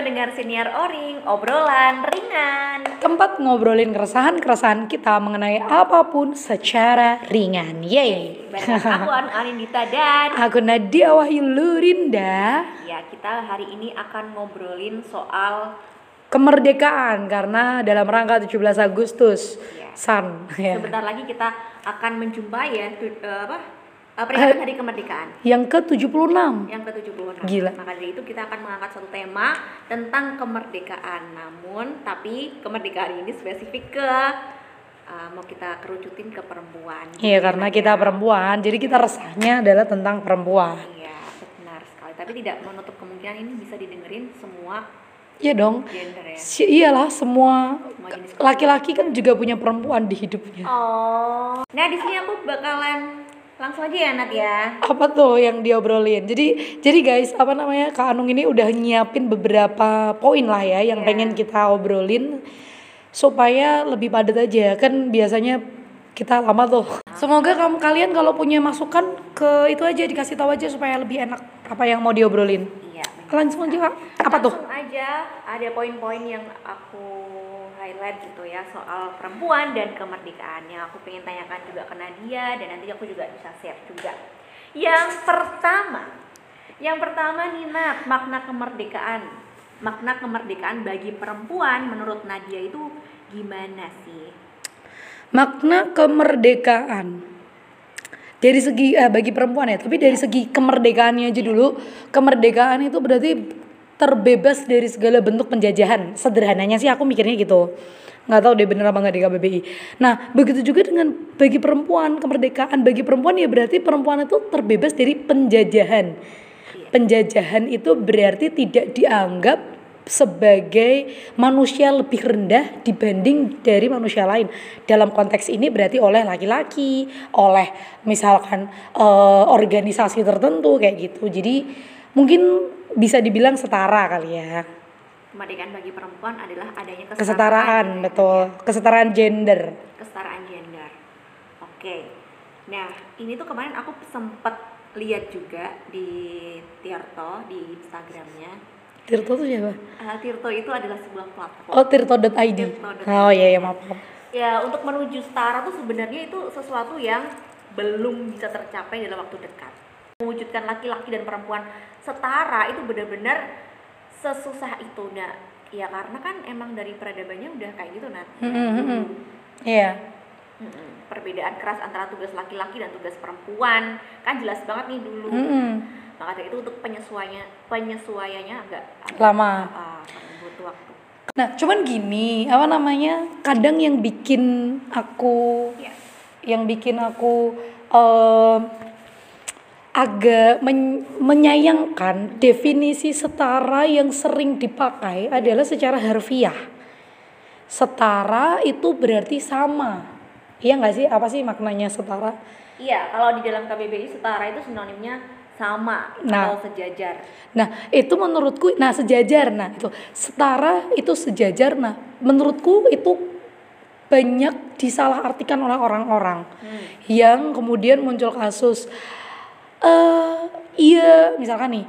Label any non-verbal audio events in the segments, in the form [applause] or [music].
pendengar senior Oring, obrolan ringan. Tempat ngobrolin keresahan-keresahan kita mengenai apa pun secara ringan. Yeay. Aku [laughs] Anu Anindita dan Aku Nadia Wahyu Lurinda. ya kita hari ini akan ngobrolin soal Kemerdekaan karena dalam rangka 17 Agustus. Iya. San. [laughs] Ya. sebentar lagi kita akan menjumpai ya eh, apa? Eh, peringatan Hari Kemerdekaan Yang ke-76. yang ke-76. Gila. Maka dari itu kita akan mengangkat satu tema tentang kemerdekaan. Namun tapi kemerdekaan ini spesifik ke eh, mau kita kerucutin ke perempuan. Iya karena kita perempuan, jadi kita resahnya adalah tentang perempuan. Iya, benar sekali. Tapi tidak menutup kemungkinan ini bisa didengerin semua Iya dong. gender ya. Si- iyalah semua laki-laki kan juga punya perempuan di hidupnya. Oh. Nah, di sini aku bakalan langsung aja ya Nat ya. Apa tuh yang diobrolin? Jadi jadi guys, apa namanya? Kak Anung ini udah nyiapin beberapa poin lah ya yang Iya. pengen kita obrolin supaya lebih padat aja. Kan biasanya kita lama tuh. Semoga kamu kalian kalau punya masukan ke itu aja dikasih tahu aja supaya lebih enak apa yang mau diobrolin. Langsung aja. Apa tuh? Langsung aja ada poin-poin yang aku highlight gitu ya soal perempuan dan kemerdekaan yang aku pengen tanyakan juga ke Nadia dan nanti aku juga bisa share juga. Yang pertama, yang pertama nih Nat, makna kemerdekaan. Makna kemerdekaan bagi perempuan menurut Nadia itu gimana sih? Makna kemerdekaan dari segi eh, bagi perempuan ya, tapi dari segi kemerdekaannya aja dulu. Kemerdekaan itu berarti terbebas dari segala bentuk penjajahan. Sederhananya sih aku mikirnya gitu. nggak tahu deh bener apa nggak di KBBI. Nah, begitu juga dengan bagi perempuan, kemerdekaan bagi perempuan ya berarti perempuan itu terbebas dari penjajahan. Penjajahan itu berarti tidak dianggap sebagai manusia lebih rendah dibanding dari manusia lain. Dalam konteks ini berarti oleh laki-laki, oleh misalkan eh, organisasi tertentu kayak gitu. Jadi mungkin bisa dibilang setara kali ya. Kemerdekaan bagi perempuan adalah adanya kesetaraan, Kesetaraan, gitu ya. betul. Kesetaraan gender. kesetaraan gender. Oke. Nah, ini tuh kemarin aku sempet lihat juga di Tirto di Instagramnya. Tirto tuh siapa? Ah, Tirto itu adalah sebuah platform. Oh, tirto.id. Tirto.id. Oh iya iya maaf. maaf. Ya, untuk menuju setara tuh sebenarnya itu sesuatu yang belum bisa tercapai dalam waktu dekat. Mewujudkan laki-laki dan perempuan setara itu benar-benar sesusah itu, nah. Ya karena kan emang dari peradabannya udah kayak gitu, Nat. Mm, mm, mm, mm. Iya. Mm-mm. perbedaan keras antara tugas laki-laki dan tugas perempuan kan jelas banget nih dulu Mm, mm. Maka dari itu untuk penyesuaiannya penyesuaiannya agak, agak Lama. akan butuh waktu Nah, cuman gini, apa namanya? Kadang yang bikin aku ya yang bikin aku em, agak men- menyayangkan definisi setara yang sering dipakai adalah secara harfiah. Setara itu berarti sama. Iya nggak sih? Apa sih maknanya setara? iya kalau di dalam KBBI setara itu sinonimnya sama Nah. atau sejajar Nah, itu menurutku nah sejajar. Nah, itu setara itu sejajar. Nah, menurutku itu banyak disalahartikan oleh orang-orang yang kemudian muncul kasus eh iya misalkan nih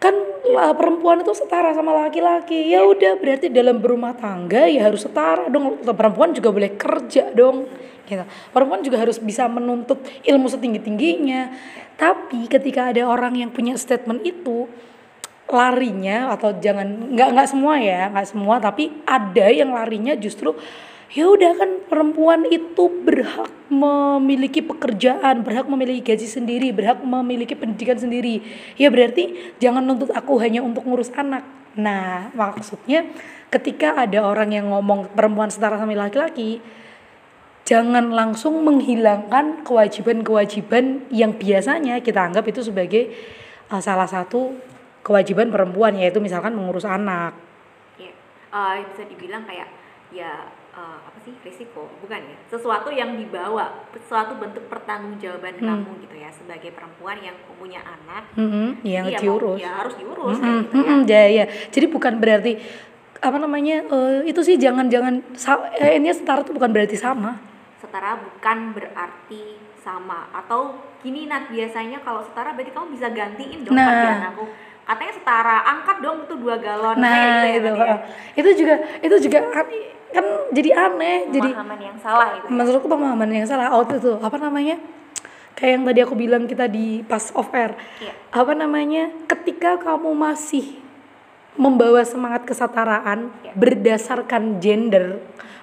kan perempuan itu setara sama laki-laki. Ya udah berarti dalam berumah tangga ya harus setara dong. Perempuan juga boleh kerja dong gitu. Perempuan juga harus bisa menuntut ilmu setinggi tingginya tapi ketika ada orang yang punya statement itu larinya atau jangan nggak nggak semua ya nggak semua tapi ada yang larinya justru ya udah kan perempuan itu berhak memiliki pekerjaan berhak memiliki gaji sendiri berhak memiliki pendidikan sendiri. Ya berarti jangan nuntut aku hanya untuk ngurus anak. Nah maksudnya ketika ada orang yang ngomong perempuan setara sama laki-laki jangan langsung menghilangkan kewajiban-kewajiban yang biasanya kita anggap itu sebagai uh, salah satu kewajiban perempuan yaitu misalkan mengurus anak. ya Eh, bisa dibilang kayak ya eh, apa sih risiko bukan ya sesuatu yang dibawa sesuatu bentuk pertanggungjawaban Hmm. kamu gitu ya sebagai perempuan yang punya anak Mm-mm, yang mau- diurus. ya harus diurus kayak Mm-mm, gitu ya mm-mm, ya, ya. Jadi bukan berarti apa namanya eh, itu sih jangan-jangan sa- eh, ini setara itu bukan berarti sama. setara bukan berarti sama atau gini Nat biasanya kalau setara berarti kamu bisa gantiin dong Nah. aku katanya setara angkat dong itu dua galon nah Kayak gitu ya itu ya. itu juga itu juga an- kan jadi aneh jadi pemahaman yang salah itu ya. menurutku pemahaman yang salah oh itu apa namanya kayak yang tadi aku bilang kita di pas off air Iya. apa namanya ketika kamu masih membawa semangat kesetaraan Iya. berdasarkan gender.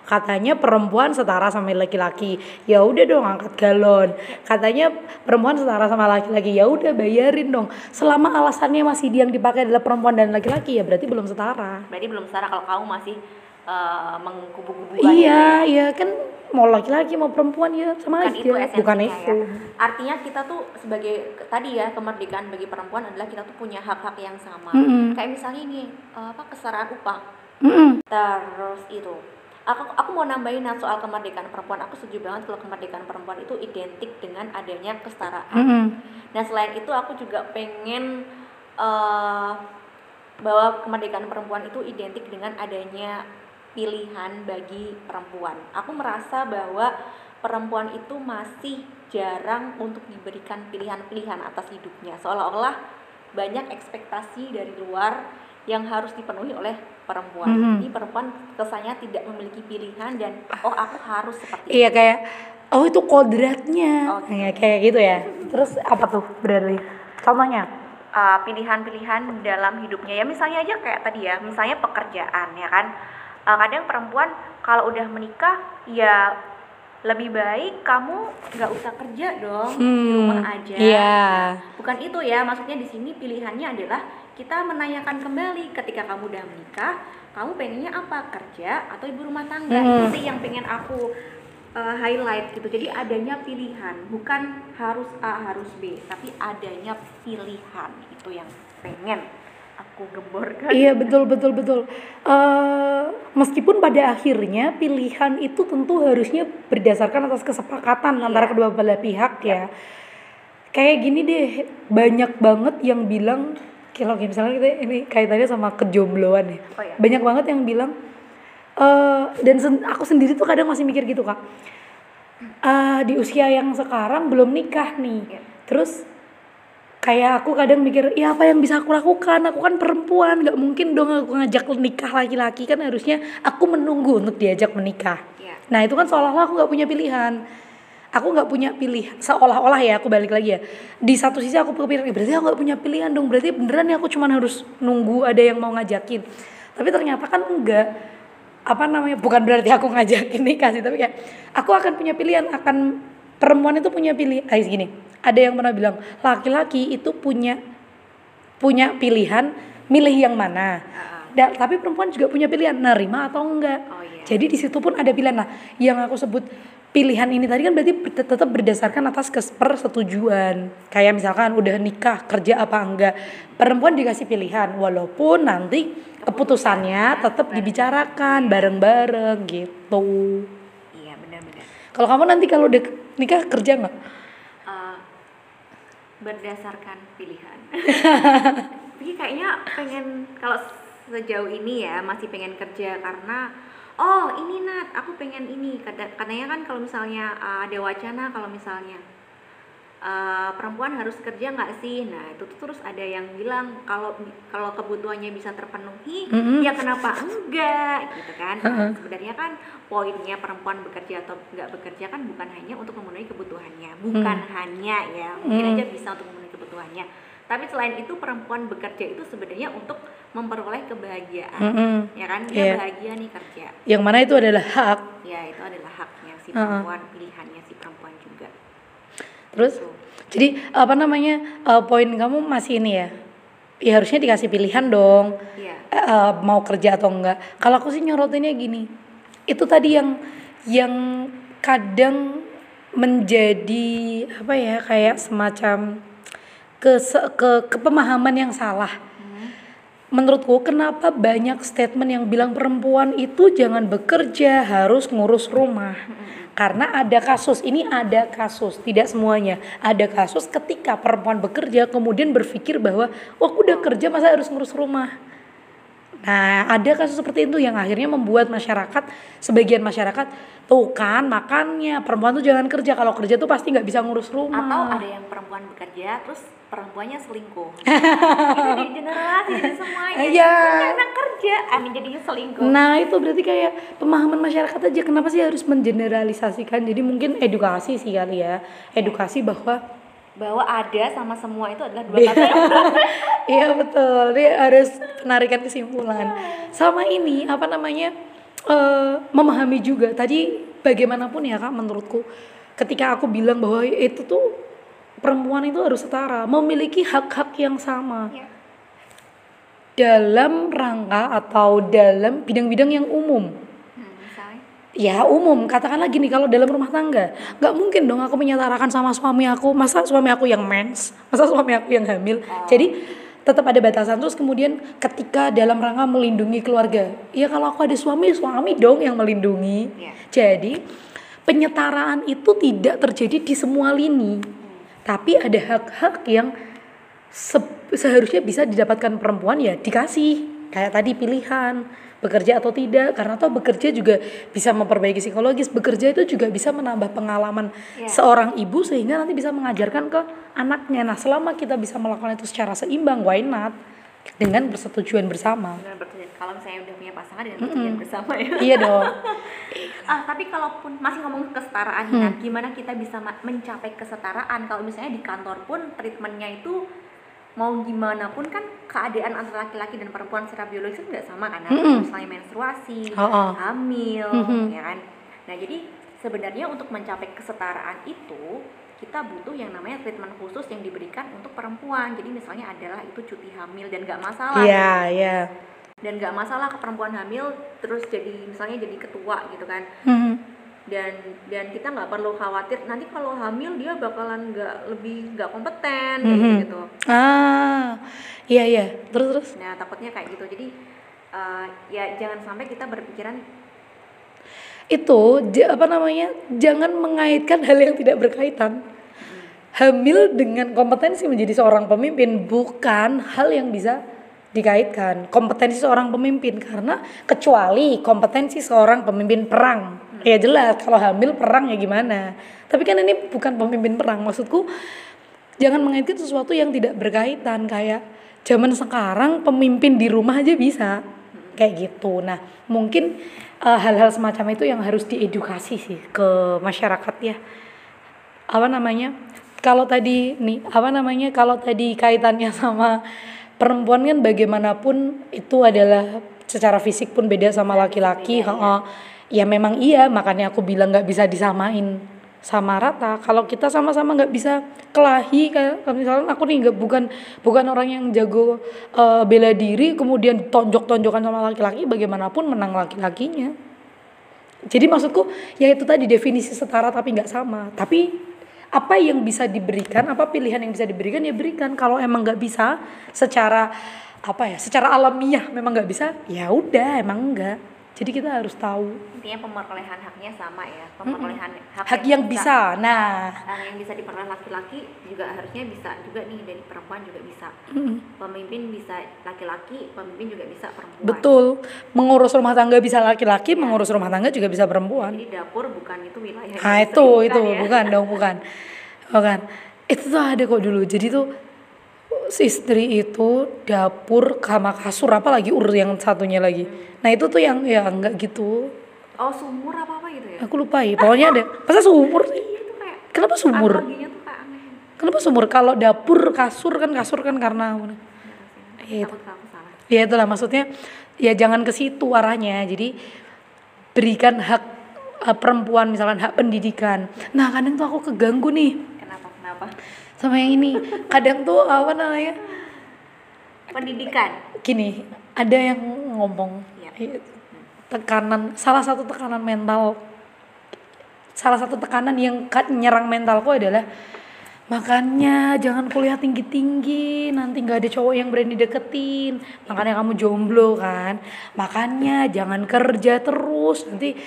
Katanya perempuan setara sama laki-laki ya udah dong angkat galon. Katanya perempuan setara sama laki-laki ya udah bayarin dong. Selama alasannya masih yang dipakai adalah perempuan dan laki-laki ya berarti belum setara. Berarti belum setara kalau kamu masih uh, mengkubu-kubukan iya itu ya. iya kan mau laki-laki mau perempuan ya sama bukan aja itu esensinya bukan ya. itu Artinya kita tuh sebagai tadi ya kemerdekaan bagi perempuan adalah kita tuh punya hak-hak yang sama. Mm-mm. Kayak misalnya ini uh, apa kesetaraan upah. Mm-mm. Terus itu aku aku mau nambahin nah, soal kemerdekaan perempuan. Aku setuju banget kalau kemerdekaan perempuan itu identik dengan adanya kesetaraan. Mm-mm. Nah selain itu aku juga pengen eh, bahwa kemerdekaan perempuan itu identik dengan adanya pilihan bagi perempuan. Aku merasa bahwa perempuan itu masih jarang untuk diberikan pilihan-pilihan atas hidupnya. Seolah-olah banyak ekspektasi dari luar yang harus dipenuhi oleh perempuan. Mhm. Jadi perempuan kesannya tidak memiliki pilihan dan oh aku harus seperti Iya kayak oh itu kodratnya. Oh, gitu. Ya, kayak gitu ya. Terus apa tuh berarti? Contohnya? uh, pilihan-pilihan dalam hidupnya ya misalnya aja kayak tadi ya misalnya pekerjaan ya kan Uh, kadang perempuan kalau udah menikah ya lebih baik kamu nggak usah kerja dong di rumah aja Iya. bukan itu ya maksudnya di sini pilihannya adalah kita menanyakan kembali ketika kamu udah menikah kamu pengennya apa kerja atau ibu rumah tangga Hmm. itu sih yang pengen aku uh, highlight gitu jadi adanya pilihan bukan harus A harus B tapi adanya pilihan itu yang pengen aku gemborkan Iya betul betul betul. Eh, meskipun pada akhirnya pilihan itu tentu harusnya berdasarkan atas kesepakatan antara kedua belah pihak ya. Kayak gini deh, banyak banget yang bilang kalau misalnya kita ini kaitannya sama kejombloan ya. Oh ya. Banyak banget yang bilang eh dan sen- aku sendiri tuh kadang masih mikir gitu kak. Eh, di usia yang sekarang belum nikah nih, Iya. terus kayak aku kadang mikir ya apa yang bisa aku lakukan? Aku kan perempuan nggak mungkin dong aku ngajak nikah laki-laki. Kan harusnya aku menunggu untuk diajak menikah. Iya. nah itu kan seolah-olah aku nggak punya pilihan. Aku nggak punya pilihan seolah-olah ya aku balik lagi ya. Di satu sisi aku berpikir "Eh, berarti aku nggak punya pilihan dong. Berarti beneran ya aku cuma harus nunggu ada yang mau ngajakin. Tapi ternyata kan enggak. Apa namanya? Bukan berarti aku ngajakin nikah sih tapi kayak aku akan punya pilihan akan perempuan itu punya pilih ah gini ada yang pernah bilang laki-laki itu punya punya pilihan milih yang mana. Da- tapi perempuan juga punya pilihan nerima atau enggak. Oh, iya. jadi di situ pun ada pilihan. Nah yang aku sebut pilihan ini tadi kan berarti ber- tetap berdasarkan atas persetujuan kayak misalkan udah nikah kerja apa enggak. Perempuan dikasih pilihan walaupun nanti keputusannya tetap dibicarakan bareng-bareng gitu. Iya benar-benar. Kalau kamu nanti kalau udah nikah kerja nggak Uh, berdasarkan pilihan. [laughs] Tapi kayaknya pengen kalau sejauh ini ya masih pengen kerja karena oh ini Nat, aku pengen ini. Kata- Katanya kan kalau misalnya uh, ada wacana kalau misalnya uh, perempuan harus kerja nggak sih? Nah itu tuh terus ada yang bilang kalau kalau kebutuhannya bisa terpenuhi, Mm-mm. ya kenapa enggak gitu kan? Nah, sebenarnya kan poinnya perempuan bekerja atau nggak bekerja kan bukan hanya untuk memenuhi kebutuhannya, bukan hanya ya mungkin Mm. aja bisa untuk memenuhi kebutuhannya. Tapi selain itu perempuan bekerja itu sebenarnya untuk memperoleh kebahagiaan, Mm-mm. ya kan? Dia Iya. bahagia nih kerja, yang mana itu adalah hak ya itu adalah haknya si perempuan, pilihannya si perempuan juga. Terus jadi apa namanya eh, poin kamu masih ini ya ya harusnya dikasih pilihan dong Iya. eh, mau kerja atau enggak kalau aku sih nyorotinnya gini itu tadi yang yang kadang menjadi apa ya kayak semacam ke ke kepemahaman yang salah. Menurutku kenapa banyak statement yang bilang perempuan itu jangan bekerja harus ngurus rumah? Karena ada kasus ini ada kasus tidak semuanya. Ada kasus ketika perempuan bekerja kemudian berpikir bahwa oh aku udah kerja masa harus ngurus rumah? Nah ada kasus seperti itu yang akhirnya membuat masyarakat sebagian masyarakat tuh kan makannya perempuan tuh jangan kerja. Kalau kerja tuh pasti nggak bisa ngurus rumah. Atau ada yang perempuan bekerja terus perempuannya selingkuh. [laughs] Itu di generasi di semuanya. Iya. karena kerja amin jadinya selingkuh. Nah itu berarti kayak pemahaman masyarakat aja kenapa sih harus mengeneralisasikan? Jadi mungkin edukasi sih kali ya. Edukasi bahwa bahwa ada sama semua itu adalah dua kata. Yang [laughs] iya betul. Dia harus penarikan kesimpulan. Sama ini apa namanya eh, memahami juga. Tadi bagaimanapun ya kak menurutku ketika aku bilang bahwa itu tuh perempuan itu harus setara memiliki hak-hak yang sama. Ya. dalam rangka atau dalam bidang-bidang yang umum. Hmm, misalnya? Ya umum, katakanlah gini kalau dalam rumah tangga nggak mungkin dong aku menyetarakan sama suami aku. Masa suami aku yang mens, masa suami aku yang hamil? Jadi tetap ada batasan. Terus kemudian ketika dalam rangka melindungi keluarga. Ya kalau aku ada suami, suami dong yang melindungi. Iya. Jadi penyetaraan itu tidak terjadi di semua lini Tapi ada hak-hak yang se- seharusnya bisa didapatkan perempuan ya dikasih. Kayak tadi pilihan bekerja atau tidak. Karena toh bekerja juga bisa memperbaiki psikologis. Bekerja itu juga bisa menambah pengalaman Iya. seorang ibu sehingga nanti bisa mengajarkan ke anaknya. Nah selama kita bisa melakukan itu secara seimbang why not dengan persetujuan bersama dengan kalau misalnya udah punya pasangan dengan bertujuan bersama ya iya dong [laughs] ah tapi kalaupun masih ngomong kesetaraan Hmm. nah gimana kita bisa mencapai kesetaraan kalau misalnya di kantor pun treatmentnya itu mau gimana pun kan keadaan antara laki-laki dan perempuan secara biologis kan nggak sama kan Ada Mm-mm. misalnya menstruasi Oh, oh. hamil Mhm. ya kan nah jadi sebenarnya untuk mencapai kesetaraan itu kita butuh yang namanya treatment khusus yang diberikan untuk perempuan. Jadi misalnya adalah itu cuti hamil dan nggak masalah iya iya. Dan nggak masalah ke perempuan hamil terus jadi misalnya jadi ketua gitu kan. Mhm. dan dan kita nggak perlu khawatir nanti kalau hamil dia bakalan nggak lebih nggak kompeten Mhm. gitu. Ah iya iya. Terus terus? Nah takutnya kayak gitu. Jadi eh, ya jangan sampai kita berpikiran itu apa namanya jangan mengaitkan hal yang tidak berkaitan. Hamil dengan kompetensi menjadi seorang pemimpin bukan hal yang bisa dikaitkan. Kompetensi seorang pemimpin karena kecuali kompetensi seorang pemimpin perang. Ya jelas kalau hamil perang ya gimana? Tapi kan ini bukan pemimpin perang maksudku jangan mengaitkan sesuatu yang tidak berkaitan. Kayak zaman sekarang pemimpin di rumah aja bisa. Kayak gitu. Nah mungkin eh, hal-hal semacam itu yang harus diedukasi sih ke masyarakat ya. Apa namanya? Kalau tadi nih apa namanya? Kalau tadi kaitannya [laughs] sama perempuan kan bagaimanapun itu adalah secara fisik pun beda sama laki-laki heeh. ya memang iya makanya aku bilang nggak bisa disamain sama rata kalau kita sama-sama nggak bisa kelahi kayak misalnya aku nih nggak bukan bukan orang yang jago eh, bela diri kemudian tonjok-tonjokan sama laki-laki bagaimanapun menang laki-lakinya jadi maksudku ya itu tadi definisi setara tapi nggak sama. Tapi apa yang bisa diberikan, apa pilihan yang bisa diberikan ya berikan. Kalau emang nggak bisa secara apa ya, secara alamiah memang nggak bisa, ya udah emang enggak. Jadi kita harus tahu. Intinya pemerolehan haknya sama ya pemerolehan hak, hak yang bisa. Nah, hak yang bisa diperoleh laki-laki juga harusnya bisa juga nih dari perempuan juga bisa. Pemimpin bisa laki-laki pemimpin juga bisa perempuan. Betul. Mengurus rumah tangga bisa laki-laki, mengurus rumah tangga juga bisa perempuan. jadi dapur bukan itu wilayah Ah itu itu. ya. bukan dong bukan. Bukan itu tuh ada kok dulu. Jadi tuh istri itu dapur sama kasur apalagi ur yang satunya lagi. Nah itu tuh yang ya nggak gitu. Oh sumur apa apa gitu ya? Aku lupa ya pokoknya ada. Masa sumur sih? Iya kenapa sumur kenapa sumur kalau dapur kasur kan kasur kan karena Iya, itu. ya itulah maksudnya. Ya jangan ke situ arahnya. Jadi berikan hak eh, perempuan misalkan hak pendidikan. Nah kadang tuh aku keganggu nih. Kenapa? Kenapa sama yang ini. Kadang tuh apa namanya? Pendidikan. Gini ada yang ngomong eh, tekanan salah satu tekanan mental salah satu tekanan yang nyerang mentalku adalah makanya jangan kuliah tinggi tinggi nanti nggak ada cowok yang berani deketin. Makanya kamu jomblo kan? Makanya jangan kerja terus nanti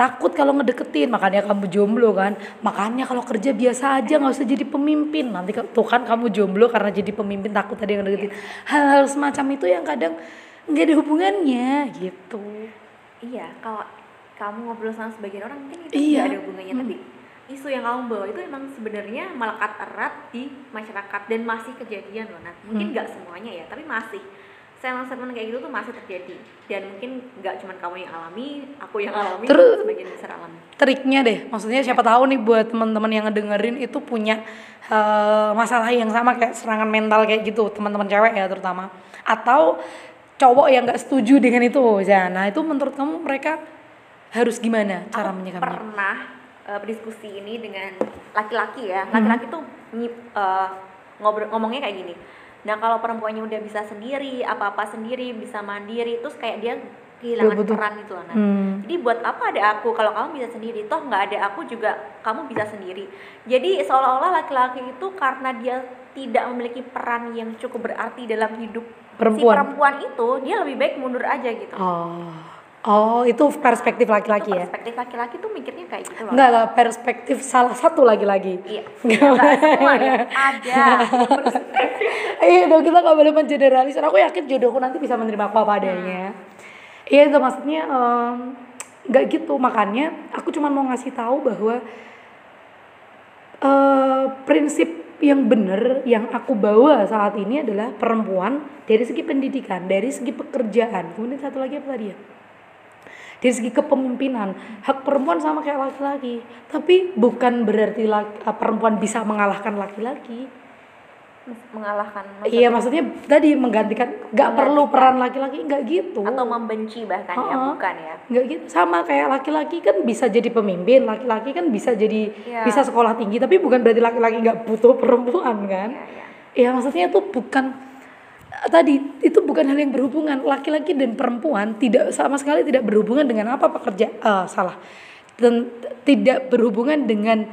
takut kalau ngedeketin makanya kamu jomblo kan makanya kalau kerja biasa aja nggak usah jadi pemimpin nanti tuh kan kamu jomblo karena jadi pemimpin takut yang ngedeketin hal-hal semacam itu yang kadang nggak ada hubungannya gitu iya kalau kamu ngobrol sama sebagian orang mungkin itu Iya. ada hubungannya tapi isu yang kamu bawa itu emang sebenarnya melekat erat di masyarakat dan masih kejadian loh Nat. Mungkin Hmm. nggak semuanya ya, tapi masih. Statement-statement kayak gitu tuh masih terjadi. Dan mungkin nggak cuma kamu yang alami, aku yang alami, Terus- sebagian besar alami. triknya deh maksudnya siapa tahu nih buat teman-teman yang ngedengerin itu punya eh, masalah yang sama kayak serangan mental kayak gitu teman-teman cewek ya terutama. Atau cowok yang nggak setuju dengan itu. Ya nah itu menurut kamu mereka harus gimana cara aku menyikapinya? pernah uh, berdiskusi ini dengan laki-laki ya. Hmm. laki-laki tuh ngip- uh, ngobrol ngomongnya kayak gini nah kalau perempuannya udah bisa sendiri apa-apa sendiri bisa mandiri terus kayak dia kehilangan betul. peran gitu loh Nat. Hmm. jadi buat apa ada aku kalau kamu bisa sendiri toh nggak ada aku juga kamu bisa sendiri jadi seolah-olah laki-laki itu karena dia tidak memiliki peran yang cukup berarti dalam hidup si Perempuan. perempuan itu dia lebih baik mundur aja gitu oh oh itu perspektif laki-laki ya perspektif laki-laki tuh mikirnya kayak gitu loh Enggak lah perspektif salah satu lagi-lagi Iya, [laughs] nggak semua ya. Ada. [laughs] Iya dong kita gak boleh mengeneralisir. Aku yakin jodohku nanti bisa menerima apa apa adanya. Iya itu maksudnya em, nggak gitu makanya aku cuma mau ngasih tahu bahwa eh, prinsip yang benar yang aku bawa saat ini adalah perempuan dari segi pendidikan, dari segi pekerjaan. Kemudian satu lagi apa tadi ya? Dari segi kepemimpinan, hak perempuan sama kayak laki-laki. Tapi bukan berarti laki- eh, perempuan bisa mengalahkan laki-laki. Mengalahkan Iya maksudnya tadi menggantikan nggak perlu peran laki-laki nggak gitu atau membenci bahkan ya, Ha-ha. bukan ya. nggak gitu sama kayak laki-laki kan bisa jadi pemimpin laki-laki kan bisa jadi Iya. bisa sekolah tinggi tapi bukan berarti laki-laki nggak butuh perempuan kan Ya, ya. ya maksudnya itu bukan tadi itu bukan hal yang berhubungan. Laki-laki dan perempuan tidak sama sekali tidak berhubungan dengan apa pekerja eh, salah. Dan tidak berhubungan dengan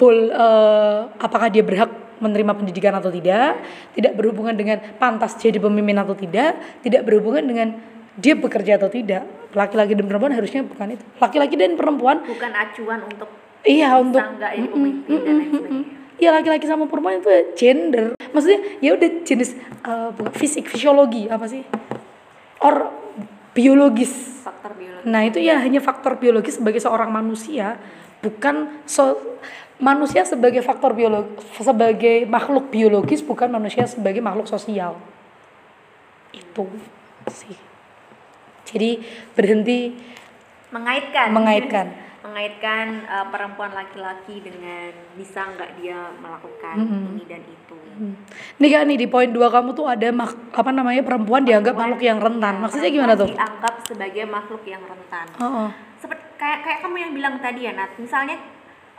pol eh, apakah dia berhak menerima pendidikan atau tidak tidak berhubungan dengan pantas jadi pemimpin atau tidak tidak berhubungan dengan dia bekerja atau tidak. Laki-laki dan perempuan harusnya bukan itu. Laki-laki dan perempuan Bukan acuan untuk iya untuk dan. Iya laki-laki sama perempuan itu gender. Maksudnya ya udah jenis bukan fisik, fisiologi apa sih? Or biologis. Faktor biologi. Nah itu ya hanya faktor biologis sebagai seorang manusia, bukan so manusia sebagai faktor biologis sebagai makhluk biologis bukan manusia sebagai makhluk sosial. Itu sih. Jadi berhenti Mengaitkan. mengaitkan. Mengaitkan uh, perempuan laki-laki dengan bisa nggak dia melakukan Mm-mm. ini dan itu. Hmm. Nih kan nih di poin dua kamu tuh ada mak apa namanya perempuan dianggap makhluk yang rentan. Maksudnya gimana tuh? Dianggap sebagai makhluk yang rentan. Oh, oh. seperti kayak kayak kamu yang bilang tadi ya Nat misalnya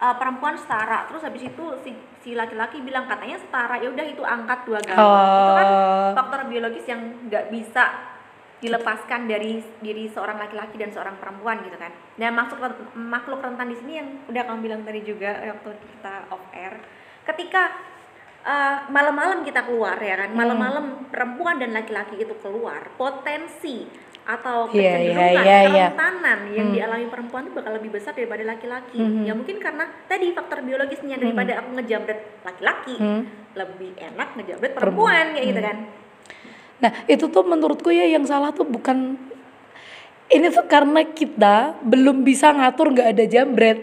uh, perempuan setara terus habis itu si si laki-laki bilang katanya setara ya udah itu angkat dua galon itu kan Oh. faktor biologis yang nggak bisa dilepaskan dari diri seorang laki-laki dan seorang perempuan gitu kan dan makhluk ren- makhluk rentan di sini yang udah kamu bilang tadi juga waktu kita off air ketika uh, malam-malam kita keluar ya kan Hmm. malam-malam perempuan dan laki-laki itu keluar potensi atau Iya, iya, kecenderungan iya, iya. kerentanan yang Hmm. dialami perempuan itu bakal lebih besar daripada laki-laki Mhm. ya mungkin karena tadi faktor biologisnya daripada aku ngejamret laki-laki Hmm. lebih enak ngejamret perempuan kayak gitu kan Nah itu tuh menurutku ya yang salah tuh bukan ini tuh karena kita belum bisa ngatur nggak ada jambret.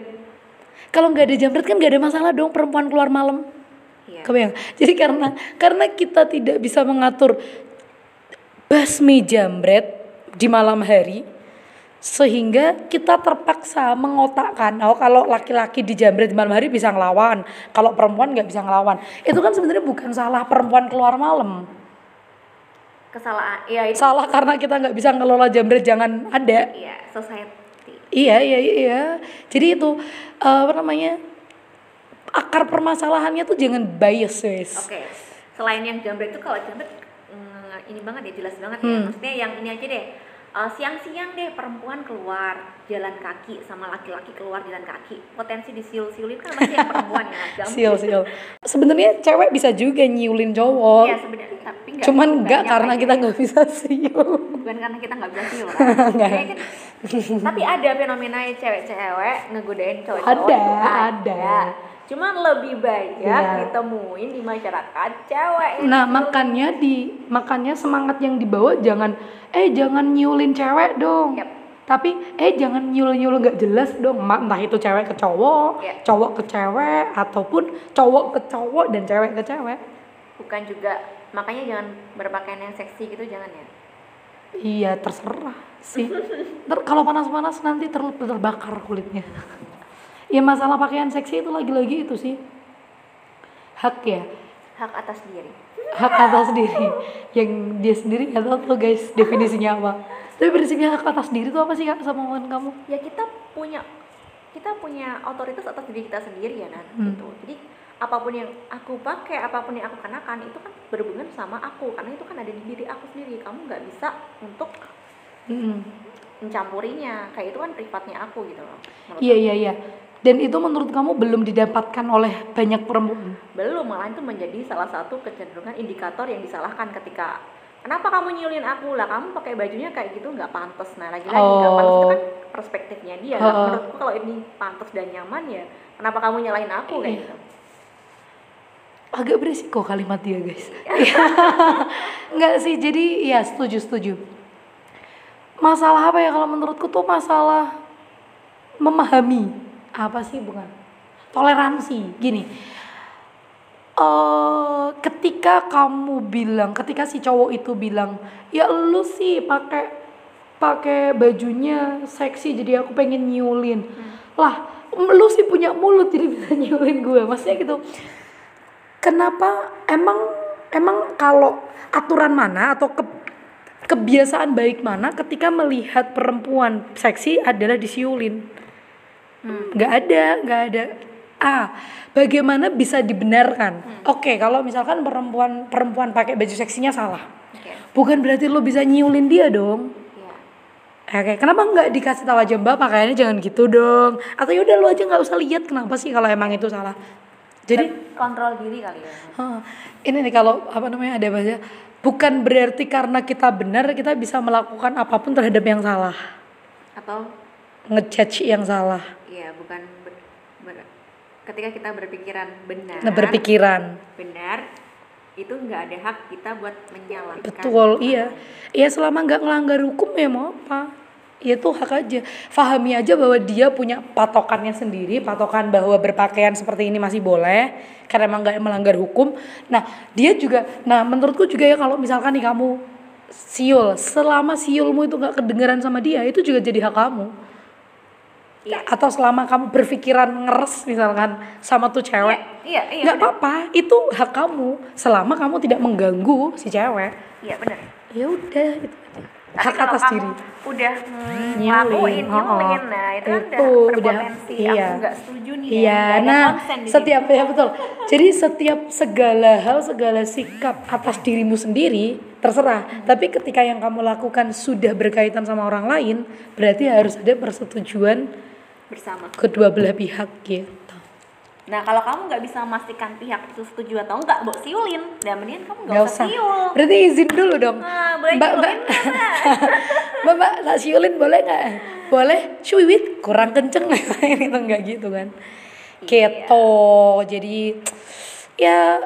Kalau nggak ada jambret kan nggak ada masalah dong perempuan keluar malam. Iya. Kebayang? Jadi karena karena kita tidak bisa mengatur basmi jambret di malam hari sehingga kita terpaksa mengotakkan oh kalau laki-laki di jambret di malam hari bisa ngelawan kalau perempuan nggak bisa ngelawan itu kan sebenarnya bukan salah perempuan keluar malam kesalahan ya itu salah karena kita nggak bisa ngelola jambret jangan ada. Ya society. Iya iya iya. Jadi itu eh, apa namanya akar permasalahannya tuh jangan bias guys oke selain yang jambret itu kalau jambret mm, ini banget ya jelas banget ya. Hmm. maksudnya yang ini aja deh Uh, siang-siang deh perempuan keluar jalan kaki sama laki-laki keluar jalan kaki. Potensi disiul-siulin kan masih yang perempuan ya Gak sil sebenarnya cewek bisa juga nyiulin cowok. Iya sebenarnya tapi nggak cuman enggak karena kita nggak bisa siul. Bukan karena kita nggak bisa siul. [laughs] Nggak. Kan- tapi ada fenomena cewek-cewek ngegodain cowok-cowok Ada, ada. Cuman lebih banyak Iya. ditemuin di masyarakat cewek nah siul. makanya di makanya semangat yang dibawa jangan eh jangan nyiulin cewek dong Yap. tapi eh jangan nyul-nyul nggak jelas dong entah itu cewek ke cowok Iya. cowok ke cewek ataupun cowok ke cowok dan cewek ke cewek bukan juga makanya jangan berpakaian yang seksi gitu jangan ya iya terserah sih Ntar kalau panas-panas nanti ter terbakar kulitnya ya masalah pakaian seksi itu lagi-lagi itu sih. Hak ya. Hak atas diri. Hak atas diri. Yang dia sendiri nggak tahu tuh guys definisinya apa. Tapi prinsipnya hak atas diri itu apa sih kak sama omongan kamu? Ya kita punya kita punya otoritas atas diri kita sendiri ya Nan Hmm. gitu. Jadi apa pun yang aku pakai apa pun yang aku kenakan itu kan berhubungan sama aku. Karena itu kan ada di diri aku sendiri. Kamu nggak bisa untuk Mm-mm. mencampurinya. Kayak itu kan privatnya aku gitu loh menurut iya iya iya dan itu menurut kamu belum didapatkan oleh banyak perempuan? Belum malah itu menjadi salah satu kecenderungan indikator yang disalahkan ketika kenapa kamu nyulin aku? Lah kamu pakai bajunya kayak gitu nggak pantas. Nah lagi-lagi nggak pantas itu Oh. kan perspektifnya dia. Ha-ha. menurutku kalau ini pantas dan nyaman ya kenapa kamu nyalain aku? Kayak Iya. gitu. Agak berisiko kalimat dia guys. [laughs] Nggak sih jadi ya setuju setuju. Masalah apa ya kalau menurutku tuh masalah memahami apa sih bukan? Toleransi. Gini. Eh ketika kamu bilang ketika si cowok itu bilang ya lu sih pakai pakai bajunya seksi jadi aku pengen nyulin. Lah lu sih punya mulut jadi bisa [laughs] nyulin gue. Maksudnya gitu. Kenapa? Emang emang kalau aturan mana atau ke, kebiasaan baik mana ketika melihat perempuan seksi adalah disiulin nggak ada nggak ada. Ah bagaimana bisa dibenarkan? Oke kalau misalkan perempuan perempuan pakai baju seksinya salah. Oke. Bukan berarti lo bisa nyiulin dia dong. Ya Oke, kenapa nggak dikasih tahu aja mbak pakaiannya jangan gitu dong? Atau yaudah lo aja nggak usah lihat kenapa sih kalau emang itu salah. Jadi kontrol diri kali ya. Hah, ini nih kalau apa namanya ada bahasa bukan berarti karena kita benar kita bisa melakukan apa pun terhadap yang salah. Atau? Ngejudge yang salah bukan ber- ber- ketika kita berpikiran benar nah berpikiran. benar itu nggak ada hak kita buat menyalahkan. Betul iya. Iya selama nggak ngelanggar hukum ya mau apa ya itu hak aja. Fahami aja bahwa dia punya patokannya sendiri patokan bahwa berpakaian seperti ini masih boleh karena emang nggak melanggar hukum. Nah dia juga nah menurutku juga ya kalau misalkan nih kamu siul selama siulmu itu nggak kedengeran sama dia itu juga jadi hak kamu Iya. atau selama kamu berpikiran ngeres misalkan sama tuh cewek. Iya iya nggak apa-apa itu hak kamu. Selama kamu tidak mengganggu si cewek. Iya benar. Ya udah gitu. Tapi hak atas diri. udah ngelakuin oh, oh. nyulin nah itu, Itu udah. udah, berpotensi iya. aku nggak setuju nih ya, iya ada nah setiap ya betul. Jadi setiap segala hal segala sikap atas dirimu sendiri terserah. Tapi ketika yang kamu lakukan sudah berkaitan sama orang lain berarti harus ada persetujuan bersama. Kedua belah pihak gitu. Nah kalau kamu nggak bisa memastikan pihak itu setuju atau enggak mbok siulin. Dan mendingan kamu nggak usah usah. siul. Berarti izin dulu dong. Nah boleh Mbak, [laughs] Mbak. Mbak? mbak tak siulin boleh nggak? Boleh. Cuit kurang kenceng. [laughs] Ini tuh nggak gitu kan. Keto. Jadi ya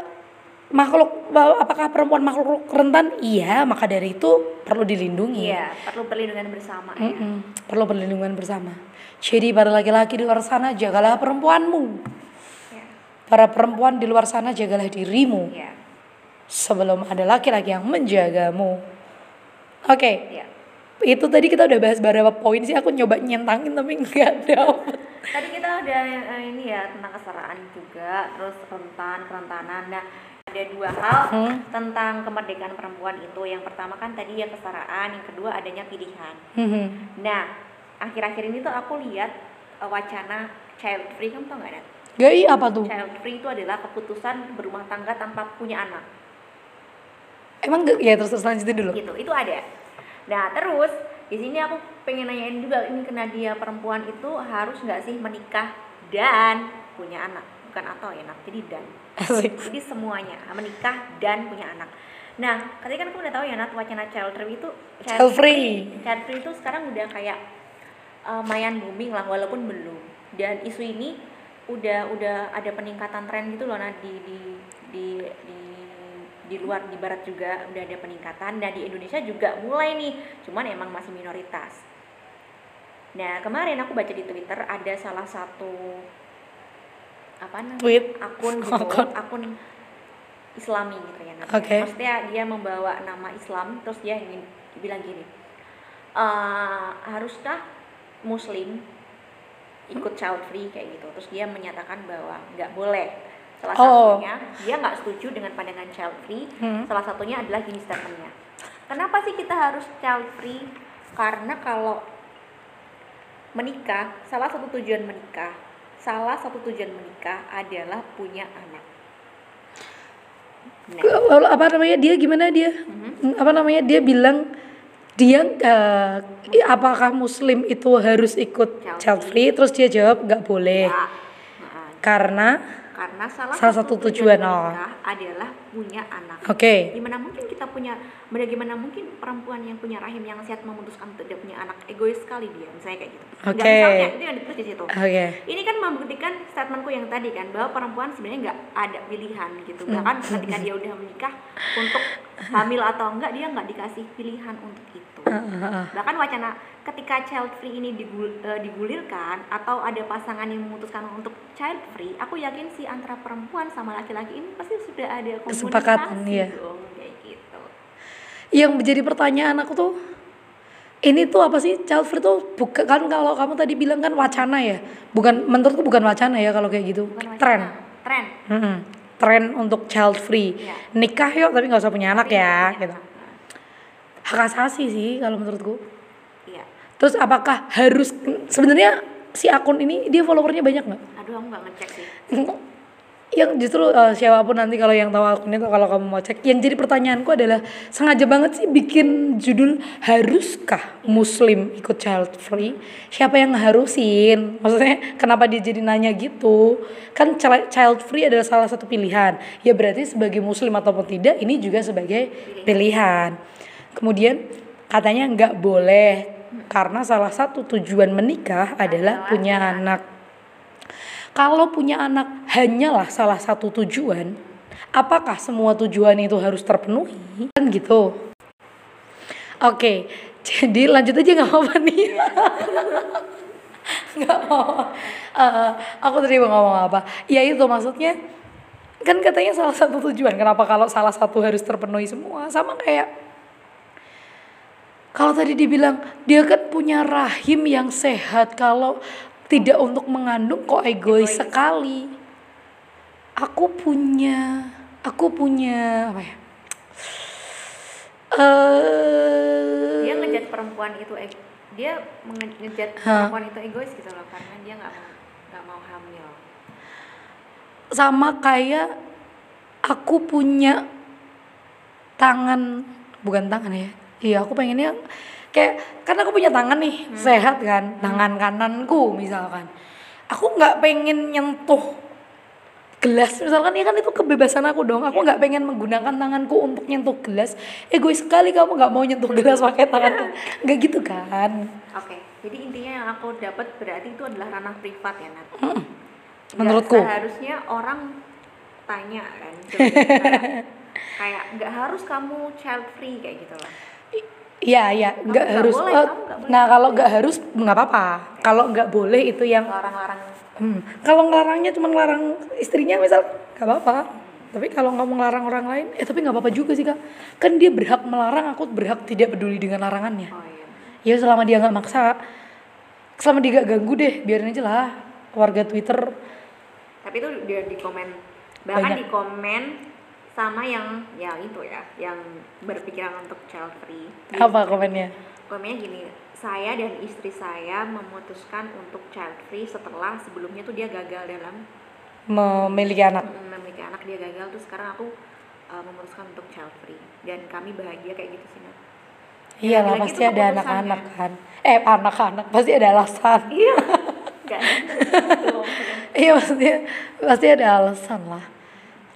makhluk apakah perempuan makhluk rentan? Iya maka dari itu perlu dilindungi. Iya perlu perlindungan bersama ya. Mm-mm, perlu perlindungan bersama jadi para laki-laki di luar sana jagalah perempuanmu. Iya. para perempuan di luar sana jagalah dirimu. Iya sebelum ada laki-laki yang menjagamu. Oke. Iya itu tadi kita udah bahas beberapa poin sih aku nyoba nyentangin tapi [laughs] nggak dapet. Tadi kita udah eh, ini ya tentang kesetaraan juga terus rentan kerentanan. Nah ada dua hal Hmm. tentang kemerdekaan perempuan itu. Yang pertama kan tadi ya kesetaraan yang kedua adanya pilihan. Mhm. nah akhir-akhir ini tuh aku lihat eh, wacana child free kamu tau nggak Nat? Gak iya apa tuh? Child free itu adalah keputusan berumah tangga tanpa punya anak. Emang gak ya terus terus lanjutin dulu. Gitu itu ada. Nah terus di sini aku pengen nanyain juga ini ke Nadia perempuan itu harus nggak sih menikah dan punya anak? Bukan atau ya Nat? Jadi dan. Asik. Jadi semuanya menikah dan punya anak. Nah ketika kan aku udah tahu ya Nat wacana child free itu Child free. child free itu sekarang udah kayak uh, mayan booming lah walaupun belum dan isu ini udah udah ada peningkatan tren gitu loh nah di di di di di luar di barat juga udah ada peningkatan dan di Indonesia juga mulai nih cuman emang masih minoritas Nah kemarin aku baca di Twitter ada salah satu apa namanya Tweet. akun gitu, Akun. akun Islami gitu ya namanya. Oke. Maksudnya dia membawa nama Islam terus dia ingin bilang gini, "Eh, haruskah Muslim ikut child free kayak gitu? Terus dia menyatakan bahwa nggak boleh. Salah Oh. satunya dia nggak setuju dengan pandangan child free. Hmm. Salah satunya adalah gini statementnya. Kenapa sih kita harus child free? Karena kalau menikah, salah satu tujuan menikah, salah satu tujuan menikah adalah punya anak. Nah, apa namanya dia gimana dia Mhm. apa namanya dia bilang dia eh, apakah muslim itu harus ikut Child child free terus dia jawab nggak boleh. Ya, nah, karena karena salah, Salah satu tujuan, oh. menikah adalah punya anak. oke Gimana mungkin kita punya, bagaimana mungkin perempuan yang punya rahim yang sehat memutuskan untuk tidak punya anak egois sekali dia, misalnya kayak gitu. Oke. misalnya, itu yang ditulis di situ. oke Ini kan membuktikan statementku yang tadi kan bahwa perempuan sebenarnya nggak ada pilihan gitu. Bahkan ketika dia udah menikah untuk hamil atau enggak dia nggak dikasih pilihan untuk itu. Bahkan wacana ketika child free ini digul- eh, digulirkan atau ada pasangan yang memutuskan untuk child free, aku yakin sih antara perempuan sama laki-laki ini pasti sudah ada komunikasi Kesepakatan, iya. dong kayak gitu. yang menjadi pertanyaan aku tuh ini tuh apa sih child free tuh bukan kan kalau kamu tadi bilang kan wacana ya bukan menurutku bukan wacana ya kalau kayak gitu Bukan wacana, tren Tren. Mm-mm. tren untuk child free Iya. nikah yuk tapi nggak usah punya anak ya punya gitu hak asasi sih kalau menurutku Iya. terus apakah harus sebenarnya si akun ini dia followernya banyak nggak Aduh aku nggak ngecek sih. Yang justru eh, siapa pun nanti kalau yang tahu akunnya kalau kamu mau cek yang jadi pertanyaanku adalah sengaja banget sih bikin judul haruskah muslim ikut child free? Siapa yang harusin maksudnya kenapa dia jadi nanya gitu? Kan chil- child free adalah salah satu pilihan. Ya berarti sebagai muslim ataupun tidak ini juga sebagai pilihan. Kemudian katanya nggak boleh karena salah satu tujuan menikah Adalah punya anak kalau punya anak hanyalah salah satu tujuan, apakah semua tujuan itu harus terpenuhi? Kan gitu. Oke, jadi lanjut aja nggak apa-apa nih. [laughs] Nggak mau. Eh, aku tadi mau ngomong apa? Ya itu maksudnya kan katanya salah satu tujuan. Kenapa kalau salah satu harus terpenuhi semua? Sama kayak kalau tadi dibilang dia kan punya rahim yang sehat kalau tidak untuk mengandung kok egois, sekali. Aku punya aku punya apa ya? Eh Dia ngejat perempuan itu eg- dia ngejat Hah. perempuan itu egois gitu loh karena dia nggak mau nggak mau hamil. sama kayak aku punya tangan bukan tangan ya iya aku pengennya kayak karena aku punya tangan nih sehat kan tangan kananku misalkan. Aku nggak pengen nyentuh gelas. Misalkan ya kan itu kebebasan aku dong. Aku nggak pengen menggunakan tanganku untuk nyentuh gelas. Egois sekali kamu nggak mau nyentuh gelas pakai tangan [laughs] nggak gitu kan? Oke, jadi intinya yang aku dapat berarti itu adalah ranah privat ya Nat. Mm, Nggak menurutku. seharusnya orang tanya kan, [laughs] kayak- nggak harus kamu child free kayak gitu loh. Iya iya nggak harus. boleh, eh, kamu nggak boleh. nah kalau nggak harus nggak apa-apa. Kalau nggak boleh itu yang. Larang-larang Hmm, kalau ngelarangnya cuma ngelarang istrinya misal nggak apa-apa. Tapi kalau nggak mau ngelarang orang lain, eh tapi nggak apa-apa juga sih kak. Kan dia berhak melarang, aku berhak tidak peduli dengan larangannya. oh iya. Ya selama dia nggak maksa, selama dia nggak ganggu deh, biarin aja lah. Warga Twitter Tapi itu dia di komen bahkan Banyak. di komen sama yang yang itu ya, yang berpikiran untuk child free. Di- apa komennya? Komennya gini, saya dan istri saya memutuskan untuk child free setelah sebelumnya tuh dia gagal dalam Memiliki anak. mm, memiliki anak dia gagal terus sekarang aku uh, memutuskan untuk child free dan kami bahagia kayak gitu sih. Iya lah pasti gitu ada anak-anak kan. Eh anak-anak pasti ada alasan. iya. [laughs] Iya maksudnya pasti ada alasan lah.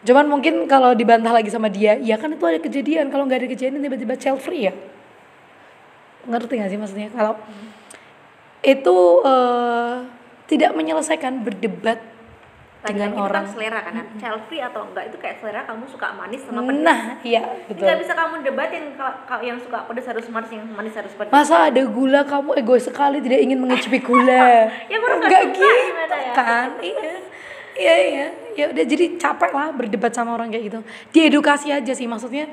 Cuman mungkin kalau dibantah lagi sama dia, ya kan itu ada kejadian. Kalau nggak ada kejadian tiba-tiba child free ya. Ngerti gak sih maksudnya? Kalau itu eh, tidak menyelesaikan berdebat dengan Lagi-lagi itu orang. kan selera kan child free atau enggak itu kayak selera kamu suka manis sama pedas nah iya Jadi betul. nggak bisa kamu debatin kalau kalau yang suka pedas harus manis yang manis harus pedas. Masa ada gula kamu egois sekali tidak ingin mengicipi gula? [laughs] Ya, baru nggak Nggak suka gitu ya? kan? Iya iya iya ya udah jadi capek lah berdebat sama orang kayak gitu. Diedukasi aja sih maksudnya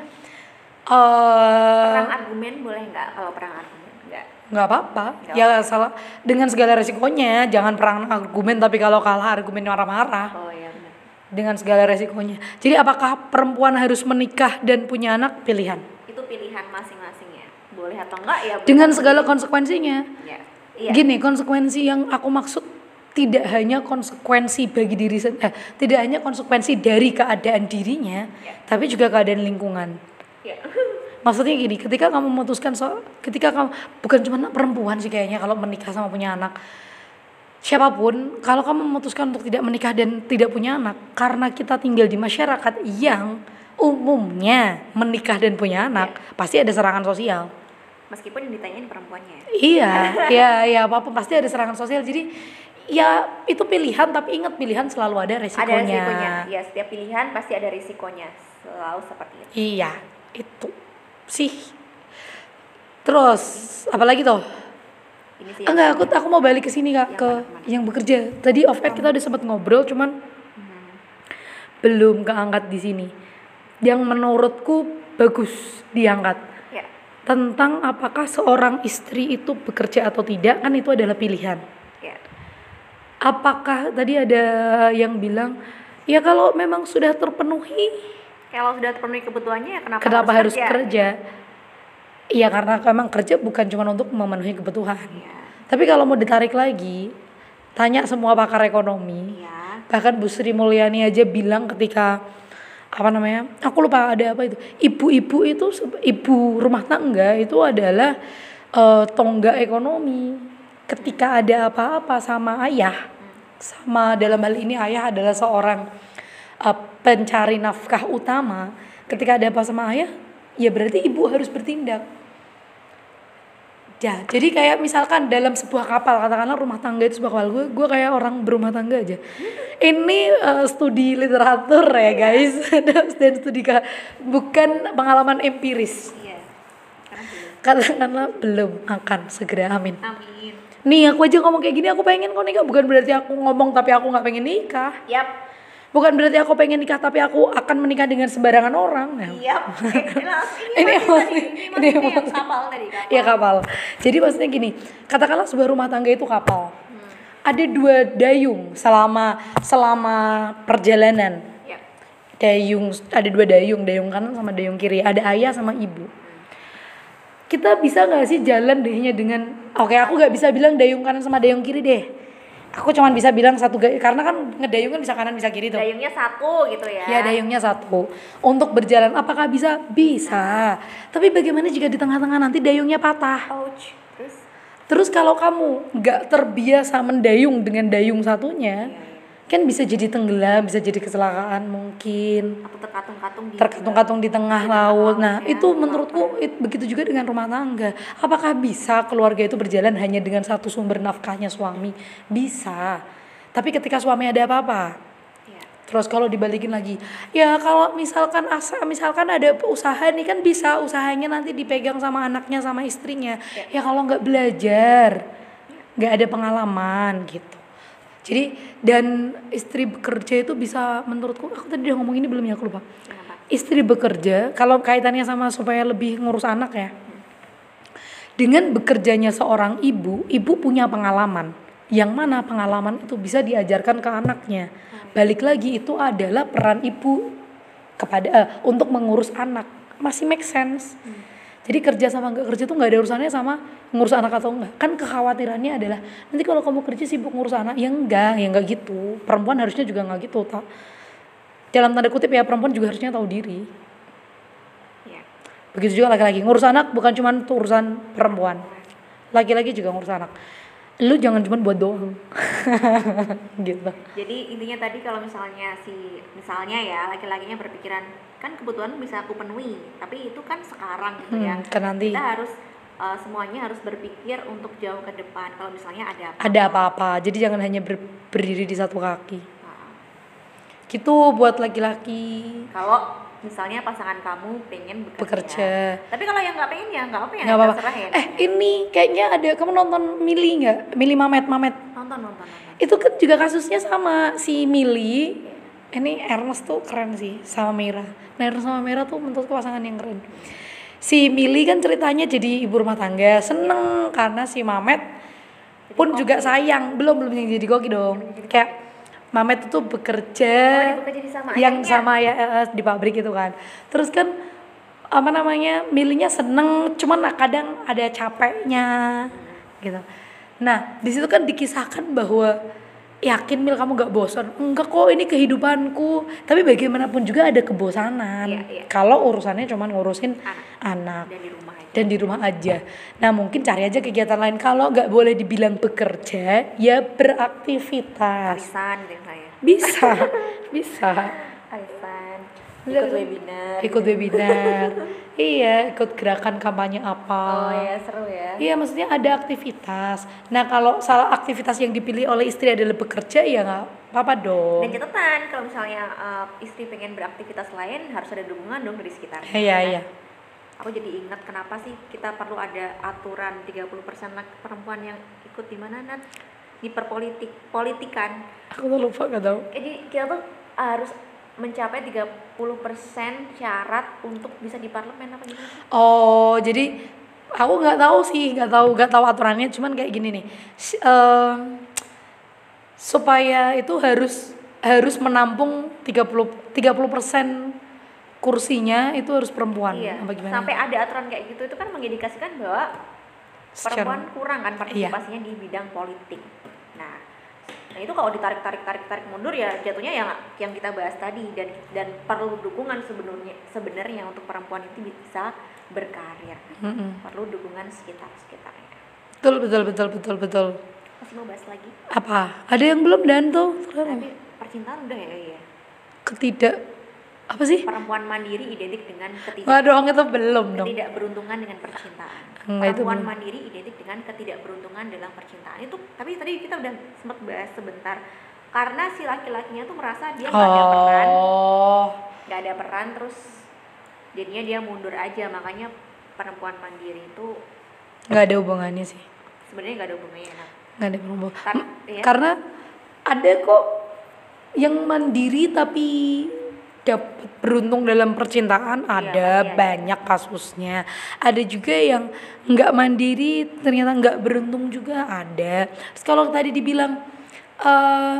eh perang argumen boleh nggak kalau perang argumen? Nggak. Nggak apa-apa. Ya salah dengan segala resikonya jangan perang argumen tapi kalau kalah argumen marah-marah. Oh ya benar. Dengan segala resikonya. Jadi apakah perempuan harus menikah dan punya anak? Pilihan. Itu pilihan masing-masing ya. Boleh atau enggak ya dengan segala konsekuensinya. Ya. Iya. Gini konsekuensi yang aku maksud tidak hanya konsekuensi bagi diri eh, tidak hanya konsekuensi dari keadaan dirinya Ya. tapi juga keadaan lingkungan. Ya. [laughs] Maksudnya gini ketika kamu memutuskan so ketika kamu bukan cuma perempuan sih kayaknya kalau menikah sama punya anak. Siapa pun kalau kamu memutuskan untuk tidak menikah dan tidak punya anak karena kita tinggal di masyarakat yang umumnya menikah dan punya anak pasti ada serangan sosial. Meskipun yang ditanyain perempuannya. Ya. iya iya iya apa pun pasti ada serangan sosial. Jadi ya itu pilihan tapi ingat pilihan selalu ada resikonya. ada risikonya ya setiap pilihan pasti ada risikonya selalu seperti itu. Iya itu. Sih. Terus apalagi tuh ini sih. Enggak aku aku mau balik ke sini kak Yang ke mana, mana? yang bekerja. Tadi off air kita udah sempat ngobrol cuman belum keangkat di sini. Yang menurutku bagus diangkat. Ya. Tentang apakah seorang istri itu bekerja atau tidak kan itu adalah pilihan apakah tadi ada yang bilang ya kalau memang sudah terpenuhi. Kalau sudah terpenuhi kebutuhannya ya kenapa, kenapa harus kerja? gitu. iya karena memang kerja bukan cuma untuk memenuhi kebutuhan. Ya tapi kalau mau ditarik lagi tanya semua pakar ekonomi. Ya bahkan Bu Sri Mulyani aja bilang ketika apa namanya aku lupa ada apa itu. Ibu-ibu itu ibu rumah tangga itu adalah eh, tonggak ekonomi ketika ada apa-apa sama ayah sama dalam hal ini ayah adalah seorang eh, pencari nafkah utama ketika ada apa sama ayah ya berarti ibu harus bertindak Ya, jadi kayak misalkan dalam sebuah kapal, katakanlah rumah tangga itu sebuah kapal, gue, gue kayak orang berumah tangga aja. Ini eh, studi literatur ya guys, [laughs] dan studi ka- bukan pengalaman empiris. iya karena belum Katakanlah belum akan segera, amin. amin Nih aku aja ngomong kayak gini, aku pengen kok nikah, bukan berarti aku ngomong tapi aku nggak pengen nikah. yap Bukan berarti aku pengen nikah tapi aku akan menikah dengan sembarangan orang. Nah, yap [laughs] ini langsung Ini ini, emosi, ini emosi. kapal tadi kapal Iya kapal. Jadi maksudnya gini, katakanlah sebuah rumah tangga itu kapal. Hmm. Ada dua dayung selama selama perjalanan. Yap. Dayung ada dua dayung, dayung kanan sama dayung kiri. Ada ayah sama ibu. Kita bisa nggak sih jalan dehnya dengan Oke, aku nggak bisa bilang dayung kanan sama dayung kiri deh. Aku cuman bisa bilang satu karena kan ngedayung kan bisa kanan bisa kiri tuh. dayungnya satu gitu ya Ya dayungnya satu. Untuk berjalan apakah bisa? Bisa. Tapi bagaimana jika di tengah-tengah nanti dayungnya patah? ouch terus Terus kalau kamu nggak terbiasa mendayung dengan dayung satunya, kan bisa jadi tenggelam, bisa jadi kecelakaan mungkin. atau terkatung-katung di Terkatung-katung di tengah laut. Nah, ya, itu menurutku it- begitu juga dengan rumah tangga. Apakah bisa keluarga itu berjalan hanya dengan satu sumber nafkahnya suami? Bisa. Tapi ketika suami ada apa-apa, Iya. Terus kalau dibalikin lagi, ya kalau misalkan asa, misalkan ada usaha nih kan bisa usahanya nanti dipegang sama anaknya sama istrinya. Ya kalau nggak belajar, nggak ada pengalaman gitu. Jadi dan istri bekerja itu bisa menurutku aku tadi udah ngomong ini belum ya aku lupa. Kenapa? Istri bekerja kalau kaitannya sama supaya lebih ngurus anak ya. Dengan bekerjanya seorang ibu, ibu punya pengalaman. Yang mana pengalaman itu bisa diajarkan ke anaknya. Balik lagi itu adalah peran ibu kepada eh, untuk mengurus anak. Masih make sense. Jadi kerja sama nggak kerja tuh nggak ada urusannya sama ngurus anak atau enggak. Kan kekhawatirannya adalah nanti kalau kamu kerja sibuk ngurus anak, ya enggak, ya enggak gitu. Perempuan harusnya juga enggak gitu, tak. Dalam tanda kutip ya perempuan juga harusnya tahu diri. Iya. Begitu juga laki-laki ngurus anak bukan cuma urusan perempuan. Laki-laki juga ngurus anak. Lu jangan cuma buat doang. [laughs] gitu. Jadi intinya tadi kalau misalnya si misalnya ya laki-lakinya berpikiran kan kebutuhan bisa aku penuhi, tapi itu kan sekarang gitu ya. Hmm, kan nanti Kita harus eh, semuanya harus berpikir untuk jauh ke depan. Kalau misalnya ada apa. ada apa-apa. Jadi jangan hanya ber- berdiri di satu kaki. Nah, gitu buat laki-laki Kalau misalnya pasangan kamu pengen bekerja. bekerja Tapi kalau yang nggak pengen ya nggak apa ya. nggak apa-apa ya. eh ini kayaknya ada kamu nonton Mili nggak Mili Mamet Mamet nonton nonton nonton. itu kan juga kasusnya sama si Mili ini Ernest tuh keren sih sama Mira nah Ernest sama Mira tuh menurutku pasangan yang keren. Si Mili kan ceritanya jadi ibu rumah tangga. Seneng karena si Mamet pun juga sayang. Belum belum yang jadi koki dong. Kayak Mamet itu Oh, bekerja di sama yang ayahnya. sama ya eh, di pabrik itu kan. Terus kan apa namanya milinya seneng cuman kadang ada capeknya gitu. Nah di situ kan dikisahkan bahwa yakin mil kamu gak bosan enggak kok ini kehidupanku tapi bagaimanapun juga ada kebosanan Iya, iya. kalau urusannya cuman ngurusin Anak. anak dan di rumah aja. dan di rumah aja. Nah mungkin cari aja kegiatan lain. Kalau nggak boleh dibilang bekerja, ya beraktivitas. Arisan saya. Bisa, bisa. [laughs] Ikut webinar. Ikut webinar. [laughs] iya, ikut gerakan kampanye apa. Oh ya seru ya. Iya, maksudnya ada aktivitas. Nah kalau salah aktivitas yang dipilih oleh istri adalah bekerja, ya nggak apa-apa dong. Dan catatan kalau misalnya uh, istri pengen beraktivitas lain harus ada dukungan dong dari sekitar. Iya, iya. Aku jadi ingat kenapa sih kita perlu ada aturan 30% laki perempuan yang ikut di mana Nat? Di perpolitik politikan. Aku tuh lupa nggak tahu. Jadi kita tuh harus mencapai 30% syarat untuk bisa di parlemen apa sih? Oh, jadi aku nggak tahu sih, nggak tahu nggak tahu aturannya. Cuman kayak gini nih, em, supaya itu harus harus menampung 30 30% kursinya itu harus perempuan. Iya. Apa gimana? Sampai ada aturan kayak gitu itu kan mengindikasikan bahwa Secara- perempuan kurang kan Iya. partisipasinya di bidang politik. Nah, nah itu kalau ditarik tarik tarik tarik mundur ya jatuhnya yang yang kita bahas tadi dan dan perlu dukungan sebenarnya sebenarnya untuk perempuan itu bisa berkarir. Mm-mm. Perlu dukungan sekitar sekitarnya. Betul betul betul betul betul. Masih mau bahas lagi? Apa? Ada yang belum dan tuh? Tapi percintaan udah ya ya. Ketidak apa sih? Perempuan mandiri identik dengan ketidak dong itu belum dong. ketidakberuntungan dengan percintaan. Enggak, itu Perempuan belum. mandiri identik dengan ketidakberuntungan dalam percintaan. Itu tapi tadi kita udah sempat bahas sebentar. Karena si laki-lakinya tuh merasa dia nggak ada peran, Oh. nggak ada peran terus jadinya dia mundur aja. Makanya perempuan mandiri itu nggak ada hubungannya sih. sebenarnya nggak ada hubungannya. Nggak ada hubungan. Tar- iya. Karena ada kok yang mandiri tapi dapat beruntung dalam percintaan ada pasti ada. banyak kasusnya. Ada juga yang nggak mandiri ternyata nggak beruntung juga ada. Terus kalau tadi dibilang eh,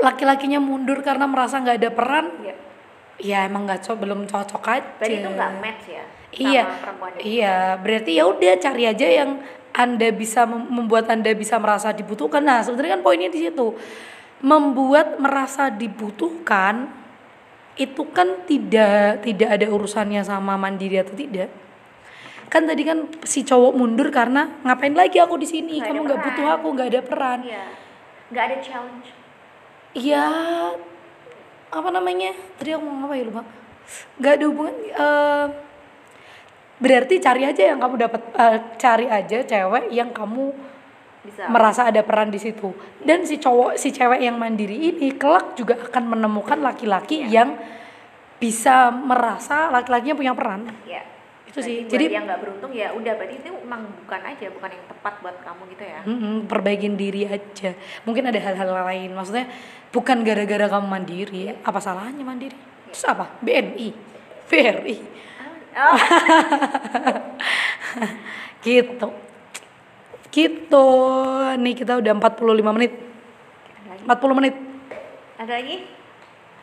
laki-lakinya mundur karena merasa nggak ada peran ya. ya emang nggak co belum cocok aja. Berarti itu nggak match ya iya iya. Berarti ya udah cari aja yang anda bisa mem- membuat anda bisa merasa dibutuhkan. Nah sebenarnya kan poinnya di situ membuat merasa dibutuhkan itu kan tidak tidak ada urusannya sama mandiri atau tidak. Kan tadi kan si cowok mundur karena ngapain lagi aku di sini? Kamu nggak butuh aku nggak ada peran. Iya. Nggak ada challenge. ya apa namanya? Tadi aku ngomong apa ya lupa. Nggak ada hubungan eh, berarti cari aja yang kamu dapat eh, cari aja cewek yang kamu Bisa. merasa ada peran di situ. Dan si cowok si cewek yang mandiri ini kelak juga akan menemukan laki-laki Iya. yang bisa merasa laki-lakinya punya peran. Ya. itu sih. Jadi yang nggak beruntung ya udah berarti itu emang bukan aja bukan yang tepat buat kamu gitu ya. mm-mm, perbaikin diri aja. Mungkin ada hal-hal lain maksudnya bukan gara-gara kamu mandiri apa salahnya mandiri? Terus apa? BNI BRI Oh, [laughs] gitu gitu nih kita udah 45 menit ada lagi? 40 menit Ada lagi?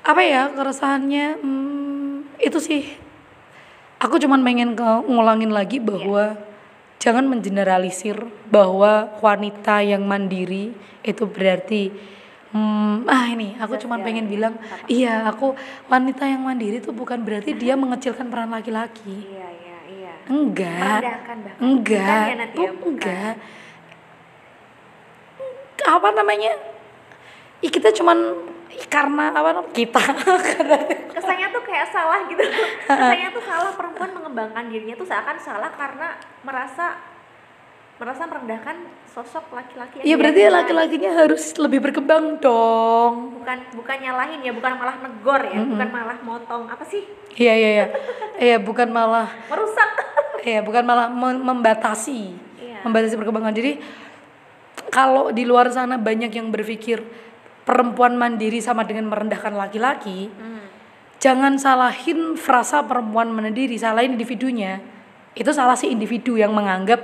apa ya keresahannya hmm, itu sih aku cuman pengen ngulangin lagi bahwa jangan mengeneralisir bahwa wanita yang mandiri itu berarti hmm, ah ini aku cuman ya. pengen bilang Apa? iya aku wanita yang mandiri itu bukan berarti dia mengecilkan peran laki-laki Iya, iya, iya. Enggak bahkan. enggak Bukan ya, Bukan. enggak apa namanya Ih, kita cuman karena apa namanya kita karena [laughs] Kesannya tuh kayak salah gitu. Kesannya tuh salah perempuan mengembangkan dirinya tuh seakan salah karena merasa merasa merendahkan sosok laki-laki yang Iya berarti laki-lakinya harus lebih berkembang dong. bukan bukan nyalahin ya bukan malah negor ya bukan malah motong apa sih Iya iya iya. Iya bukan malah [laughs] merusak Iya, bukan malah mem- membatasi, Iya. membatasi perkembangan. Jadi kalau di luar sana banyak yang berpikir perempuan mandiri sama dengan merendahkan laki-laki, Hmm. jangan salahin frasa perempuan mandiri, salahin individunya. Itu salah si individu yang menganggap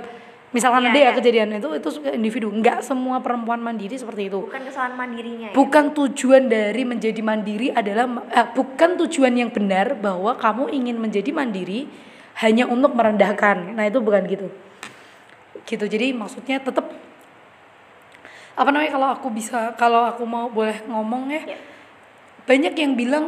misalkan Iya, ada ya iya. kejadian itu itu individu. Enggak semua perempuan mandiri seperti itu. bukan kesalahan mandirinya ya Bukan tujuan dari menjadi mandiri adalah eh, bukan tujuan yang benar bahwa kamu ingin menjadi mandiri hanya untuk merendahkan. Nah, itu bukan gitu. Gitu. Jadi maksudnya tetap apa namanya kalau aku bisa kalau aku mau boleh ngomong ya. Iya. Banyak yang bilang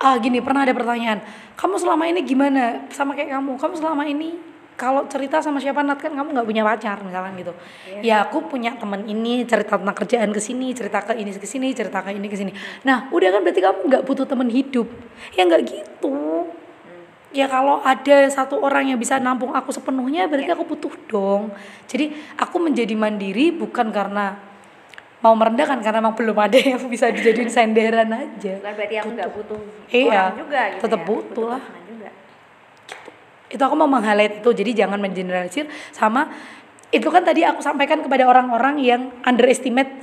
ah gini pernah ada pertanyaan, kamu selama ini gimana sama kayak kamu? Kamu selama ini kalau cerita sama siapa Nat kan kamu nggak punya pacar misalkan gitu. Ya aku punya teman ini cerita tentang kerjaan ke sini, cerita ke ini ke sini, cerita ke ini ke sini. Nah, udah kan berarti kamu nggak butuh teman hidup. Ya nggak gitu. Ya kalau ada satu orang yang bisa nampung aku sepenuhnya berarti aku butuh dong. Jadi aku menjadi mandiri bukan karena mau merendahkan karena emang belum ada yang bisa dijadiin senderan aja. bukan berarti aku nggak butuh Iya, orang juga gitu tetap ya. butuh lah. Itu aku mau meng-highlight itu jadi jangan mengeneralisir sama itu kan tadi aku sampaikan kepada orang-orang yang underestimate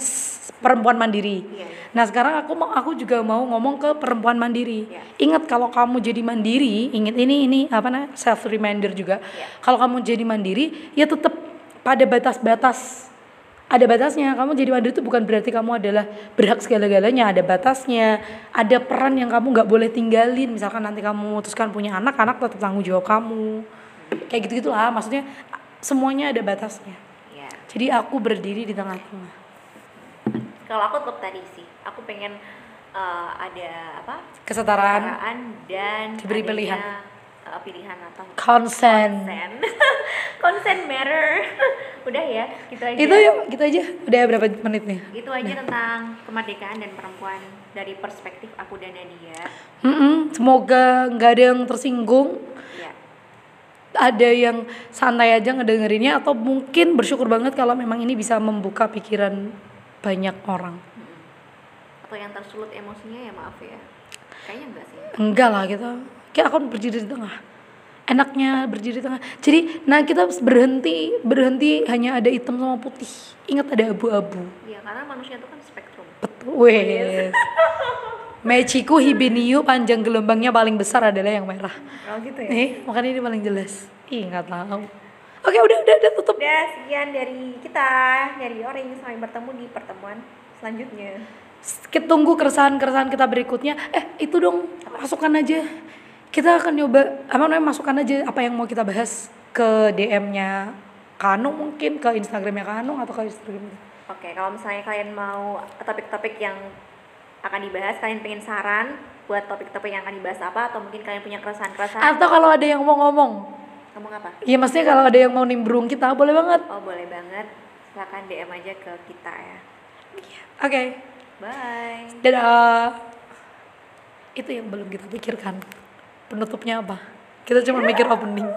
perempuan mandiri. Iya, iya. Nah sekarang aku mau aku juga mau ngomong ke perempuan mandiri. Iya. Ingat kalau kamu jadi mandiri, ingat ini ini apa namanya self reminder juga. Iya. Kalau kamu jadi mandiri, ya tetap pada batas-batas. Ada batasnya. Kamu jadi mandiri itu bukan berarti kamu adalah berhak segala-galanya. Ada batasnya. Ada peran yang kamu nggak boleh tinggalin. Misalkan nanti kamu memutuskan punya anak, anak tetap tanggung jawab kamu. Kayak gitu gitulah. Maksudnya semuanya ada batasnya. ya Jadi aku berdiri di tengah-tengah. kalau aku tetap tadi sih aku pengen eh, ada apa Kesetaraan, kesetaraan dan Diberi pilihan. Eh, pilihan atau konsen. konsen konsen [laughs] matter. [laughs] Udah ya gitu aja. Itu yuk, gitu aja. Udah berapa menit nih? itu aja tentang kemerdekaan dan perempuan dari perspektif aku dan Nadia. Mm-mm, semoga nggak ada yang tersinggung, ya. Ada yang santai aja ngedengerinnya atau mungkin bersyukur banget kalau memang ini bisa membuka pikiran banyak orang. atau yang tersulut emosinya ya maaf ya. Kayaknya enggak sih. Enggak lah kita, kayak aku berdiri di tengah. Enaknya berdiri di tengah. Jadi, nah kita berhenti, berhenti hanya ada hitam sama putih. Ingat ada abu-abu. ya karena manusia itu kan spektrum Betul. Wes. Mechiku hibiniu panjang gelombangnya paling besar adalah yang merah. oh gitu ya Nih, makanya ini paling jelas. Ih, nggak tahu. Oke, udah, udah, udah tutup. udah sekian dari kita dari Orange sampai bertemu di pertemuan selanjutnya Kita tunggu keresahan-keresahan kita berikutnya. Eh, itu dong, masukkan aja. Kita akan nyoba, apa namanya, masukkan aja apa yang mau kita bahas ke DM-nya Kanung mungkin, ke Instagramnya Kanung atau ke Instagram. Oke, kalau misalnya kalian mau topik-topik yang akan dibahas, kalian pengen saran buat topik-topik yang akan dibahas apa, atau mungkin kalian punya keresahan-keresahan, Atau kalau ada yang mau ngomong, ngomong apa? ya maksudnya kalau ada yang mau nimbrung kita, boleh banget. Oh, boleh banget. Silahkan DM aja ke kita ya. Oke, Bye. dadah. Itu yang belum kita pikirkan. Penutupnya apa? Kita cuma mikir opening.